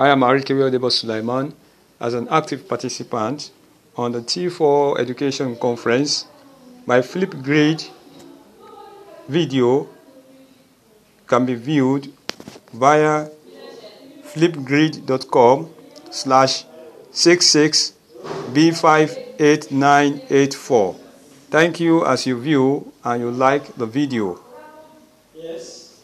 I am Arikewe Debo Sulaiman as an active participant on the T4 Education Conference. My Flipgrid video can be viewed via flipgrid.com slash 66B58984. Thank you as you view and you like the video. Yes.